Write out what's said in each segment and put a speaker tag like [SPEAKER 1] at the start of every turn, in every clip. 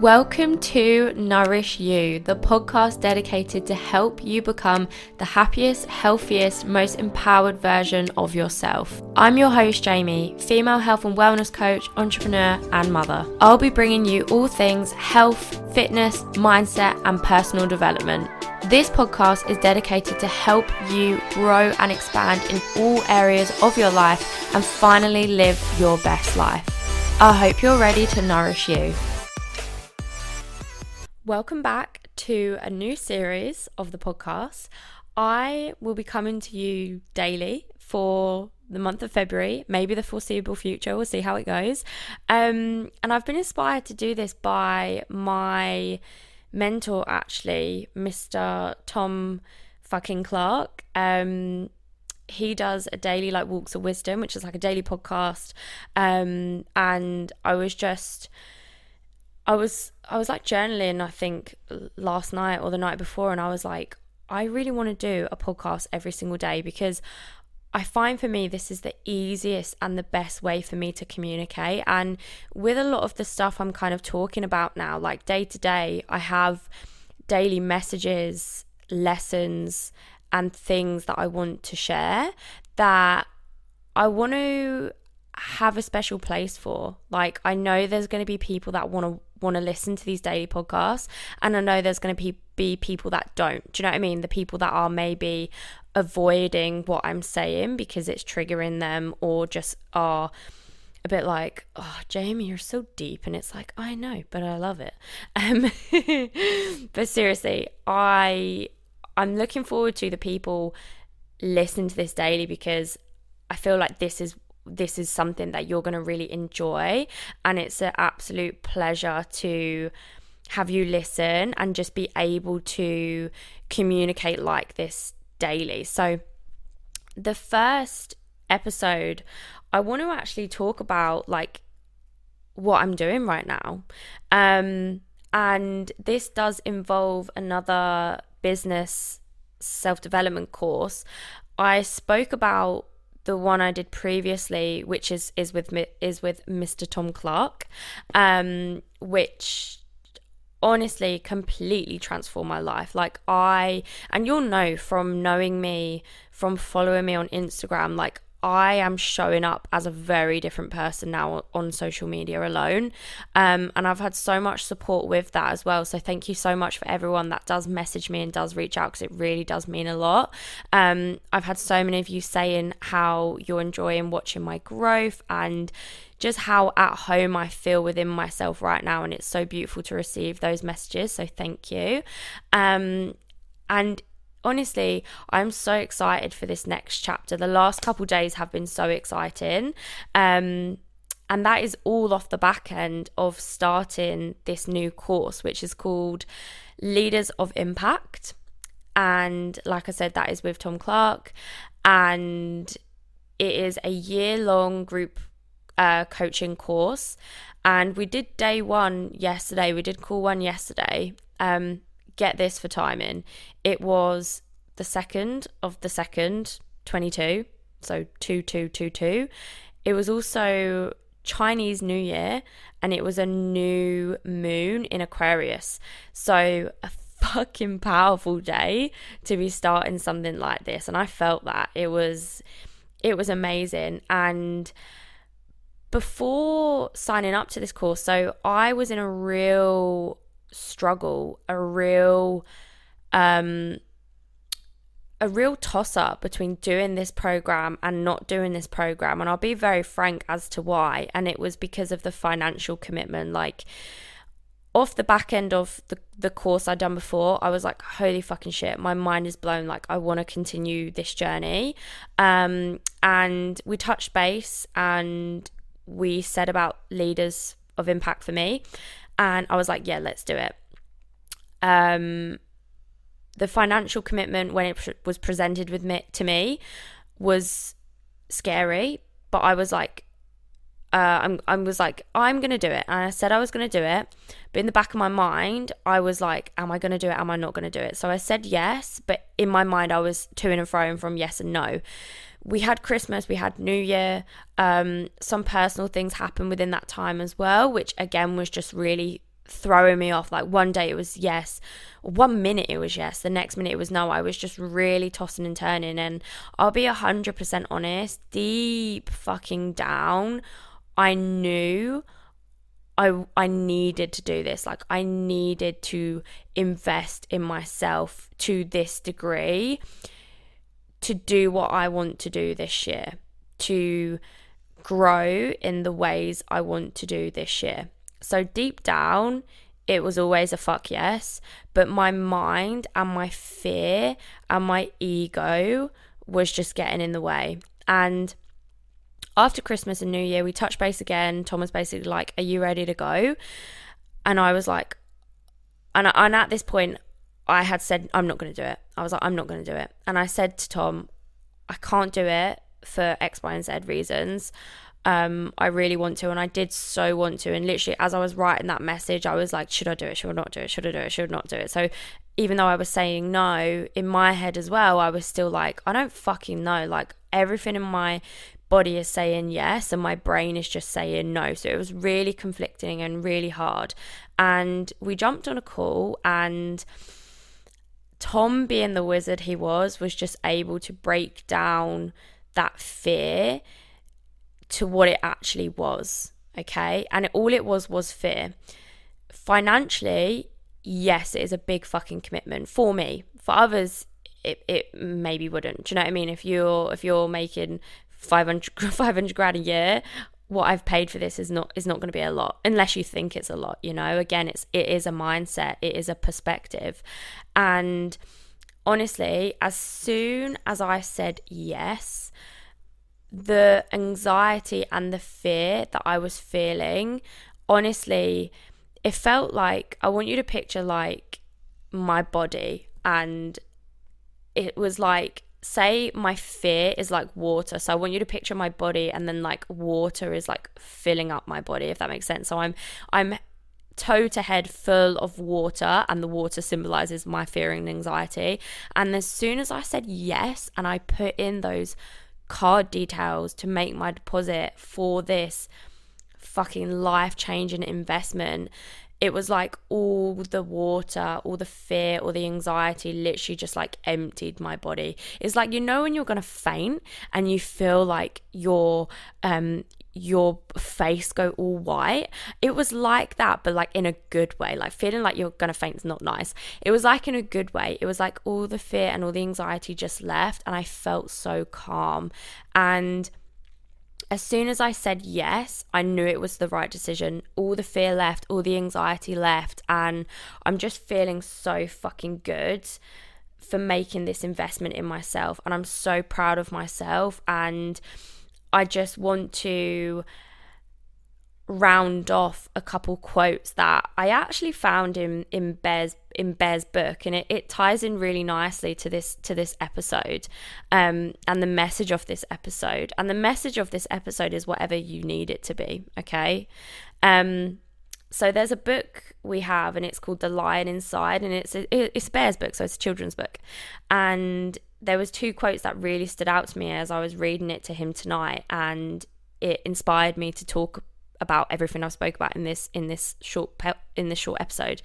[SPEAKER 1] Welcome to Nourish You, the podcast dedicated to help you become the happiest, healthiest, most empowered version of yourself. I'm your host, Jaime, female health and wellness coach, entrepreneur, and mother. I'll be bringing you all things health, fitness, mindset, and personal development. This podcast is dedicated to help you grow and expand in all areas of your life and finally live your best life. I hope you're ready to nourish you. Welcome back to a new series of the podcast. I will be coming to you daily for the month of February, maybe the foreseeable future. We'll see how it goes. Um, and I've been inspired to do this by my mentor, actually, Mr. Tom fucking Clark. Um, he does a daily like walks of wisdom, which is like a daily podcast. Um, and I was just I was I was like journaling I think last night or the night before and I was like I really want to do a podcast every single day because I find for me this is the easiest and the best way for me to communicate and with a lot of the stuff I'm kind of talking about now like day to day I have daily messages lessons and things that I want to share that I want to have a special place for. Like I know there's going to be people that want to want to listen to these daily podcasts and I know there's going to be be people that don't. Do you know what I mean? The people that are maybe avoiding what I'm saying because it's triggering them or just are a bit like, "Oh, Jaime, you're so deep." And it's like, "I know, but I love it." Um but seriously, I I'm looking forward to the people listening to this daily because I feel like this is this is something that you're going to really enjoy and it's an absolute pleasure to have you listen and just be able to communicate like this daily. So the first episode I want to actually talk about like what I'm doing right now. Um and this does involve another business self-development course. I spoke about the one I did previously, which is is with is with Mr. Tom Clark, um, which honestly completely transformed my life. Like I and you'll know from knowing me, from following me on Instagram, like I am showing up as a very different person now on social media alone. Um, and I've had so much support with that as well. So thank you so much for everyone that does message me and does reach out because it really does mean a lot. Um, I've had so many of you saying how you're enjoying watching my growth and just how at home I feel within myself right now. And it's so beautiful to receive those messages. So thank you. Um, and honestly, I'm so excited for this next chapter. The last couple days have been so exciting. Um, and that is all off the back end of starting this new course, which is called Leaders of Impact. And like I said, that is with Tom Clark. And it is a year long group uh, coaching course. And we did day one yesterday. We did call one yesterday. Um, get this for timing. It was the second of the second, 22, so 2222. It was also Chinese New Year and it was a new moon in Aquarius. So a fucking powerful day to be starting something like this and I felt that. It was it was amazing and before signing up to this course, so I was in a real struggle, a real um a real toss up between doing this program and not doing this program and I'll be very frank as to why and it was because of the financial commitment like off the back end of the, the course I'd done before, I was like, holy fucking shit, my mind is blown. Like, I want to continue this journey. Um, and we touched base and we said about leaders of impact for me and I was like, yeah, let's do it. Um, the financial commitment when it was presented with me to me was scary, but I was like, uh, I'm, I was like, I'm gonna do it, and I said I was gonna do it, but in the back of my mind, I was like, Am I gonna do it? Am I not gonna do it? So I said yes, but in my mind, I was to and fro from yes and no we had Christmas, we had New Year. Um, some personal things happened within that time as well, which again was just really throwing me off. Like one day it was yes, one minute it was yes, the next minute it was no. I was just really tossing and turning. And I'll be 100% honest, deep fucking down, I knew. I, I needed to do this. Like, I needed to invest in myself to this degree to do what I want to do this year, to grow in the ways I want to do this year. So deep down, it was always a fuck yes, but my mind and my fear and my ego was just getting in the way. And after Christmas and New Year, we touched base again. Tom was basically like, Are you ready to go? And I was like, and, and at this point, I had said, I'm not going to do it. I was like, I'm not going to do it. And I said to Tom, I can't do it for X, Y, and Z reasons. Um, I really want to, and I did so want to. And literally, as I was writing that message, I was like, should I do it? Should I not do it? Should I do it? Should I not do it? So, even though I was saying no, in my head as well, I was still like, I don't fucking know. Like, everything in my body is saying yes, and my brain is just saying no. So, it was really conflicting and really hard. And we jumped on a call, and Tom, being the wizard he was, was just able to break down that fear to what it actually was. Okay. And it, all it was was fear. Financially, yes, it is a big fucking commitment for me. For others, it, it maybe wouldn't. Do you know what I mean? If you're if you're making 500, 500 grand a year, what I've paid for this is not is not going to be a lot unless you think it's a lot, you know. Again, it's it is a mindset, it is a perspective. And honestly, as soon as I said yes, the anxiety and the fear that I was feeling, honestly, it felt like I want you to picture like my body and it was like say my fear is like water. So i want you to picture my body and then like water is like filling up my body if that makes sense. So i'm i'm toe to head full of water and the water symbolizes my fear and anxiety. And as soon as i said yes and i put in those card details to make my deposit for this fucking life changing investment, it was like all the water, all the fear, all the anxiety literally just like emptied my body. It's like you know when you're gonna faint and you feel like you're um your face go all white. It was like that, but like in a good way. Like feeling like you're gonna faint is not nice. It was like in a good way. It was like all the fear and all the anxiety just left, and I felt so calm. And as soon as I said yes, I knew it was the right decision. All the fear left, all the anxiety left, and I'm just feeling so fucking good for making this investment in myself. And I'm so proud of myself. And I just want to round off a couple quotes that I actually found in in Bear's in Bear's book and it, it ties in really nicely to this to this episode um and the message of this episode. And the message of this episode is whatever you need it to be okay? Um so there's a book we have and it's called The Lion Inside and it's a, it's Bear's book so it's a children's book. And there was two quotes that really stood out to me as I was reading it to him tonight, and it inspired me to talk about everything I've spoke about in this in this short pe- in this short episode.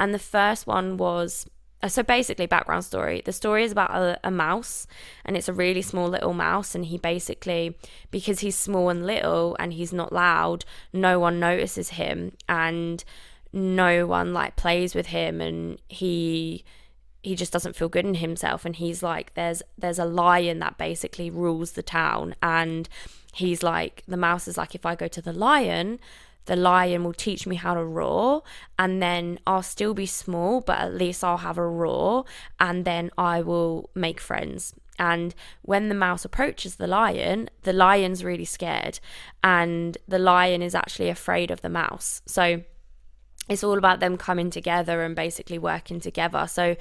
[SPEAKER 1] And the first one was uh, so basically background story. The story is about a, a mouse, and it's a really small little mouse, and he basically because he's small and little and he's not loud, no one notices him, and no one like plays with him, and he he just doesn't feel good in himself and he's like there's there's a lion that basically rules the town and he's like the mouse is like if i go to the lion the lion will teach me how to roar and then I'll still be small but at least I'll have a roar and then I will make friends and when the mouse approaches the lion the lion's really scared and the lion is actually afraid of the mouse so it's all about them coming together and basically working together. So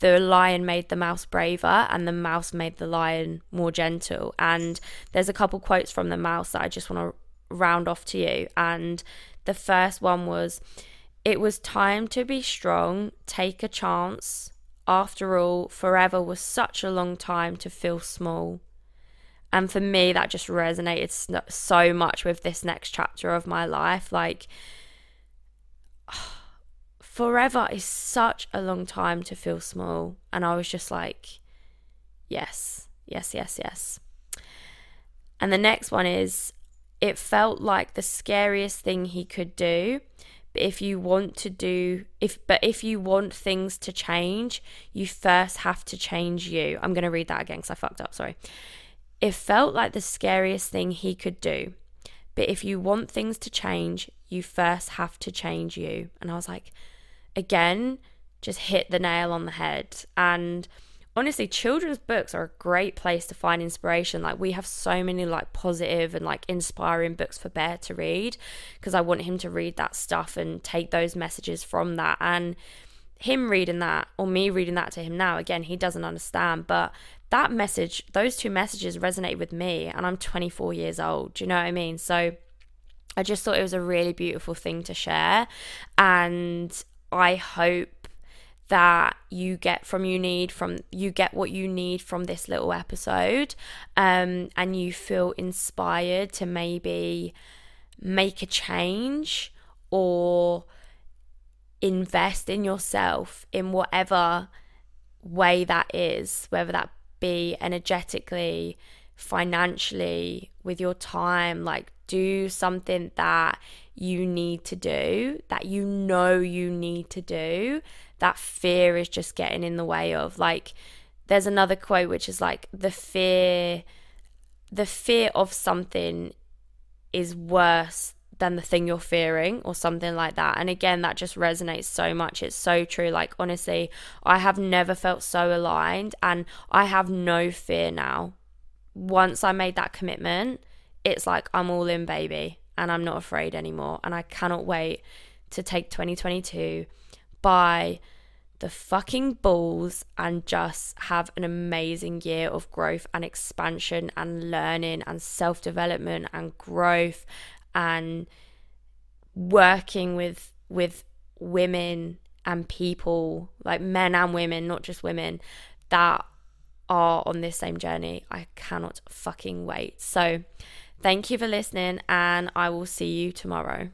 [SPEAKER 1] the lion made the mouse braver and the mouse made the lion more gentle. And there's a couple quotes from the mouse that I just want to round off to you. And the first one was, It was time to be strong, take a chance. After all, forever was such a long time to feel small. And for me, that just resonated so much with this next chapter of my life. Like, forever is such a long time to feel small. And I was just like, yes, yes, yes, yes. And the next one is it felt like the scariest thing he could do. But if you want to do if but if you want things to change, you first have to change you. I'm going to read that again cuz I fucked up, sorry. It felt like the scariest thing he could do. But if you want things to change, you first have to change you. And I was like, again, just hit the nail on the head. And honestly children's books are a great place to find inspiration. Like we have so many like positive and like inspiring books for bear to read because i want him to read that stuff and take those messages from that. And him reading that or me reading that to him now again he doesn't understand but that message those two messages resonate with me and i'm 24 years old do you know what i mean? So i just thought it was a really beautiful thing to share and i hope that you get from you need from you get what you need from this little episode um, and you feel inspired to maybe make a change or invest in yourself in whatever way that is whether that be energetically financially with your time like do something that you need to do that you know you need to do that fear is just getting in the way of like there's another quote which is like the fear the fear of something is worse than the thing you're fearing or something like that. And again that just resonates so much. It's so true. Like honestly i have never felt so aligned and i have no fear now. Once i made that commitment it's like i'm all in baby and i'm not afraid anymore and i cannot wait to take 2022 by the fucking balls and just have an amazing year of growth and expansion and learning and self development and growth and working with with women and people like men and women not just women that are on this same journey. I cannot fucking wait. So thank you for listening and i will see you tomorrow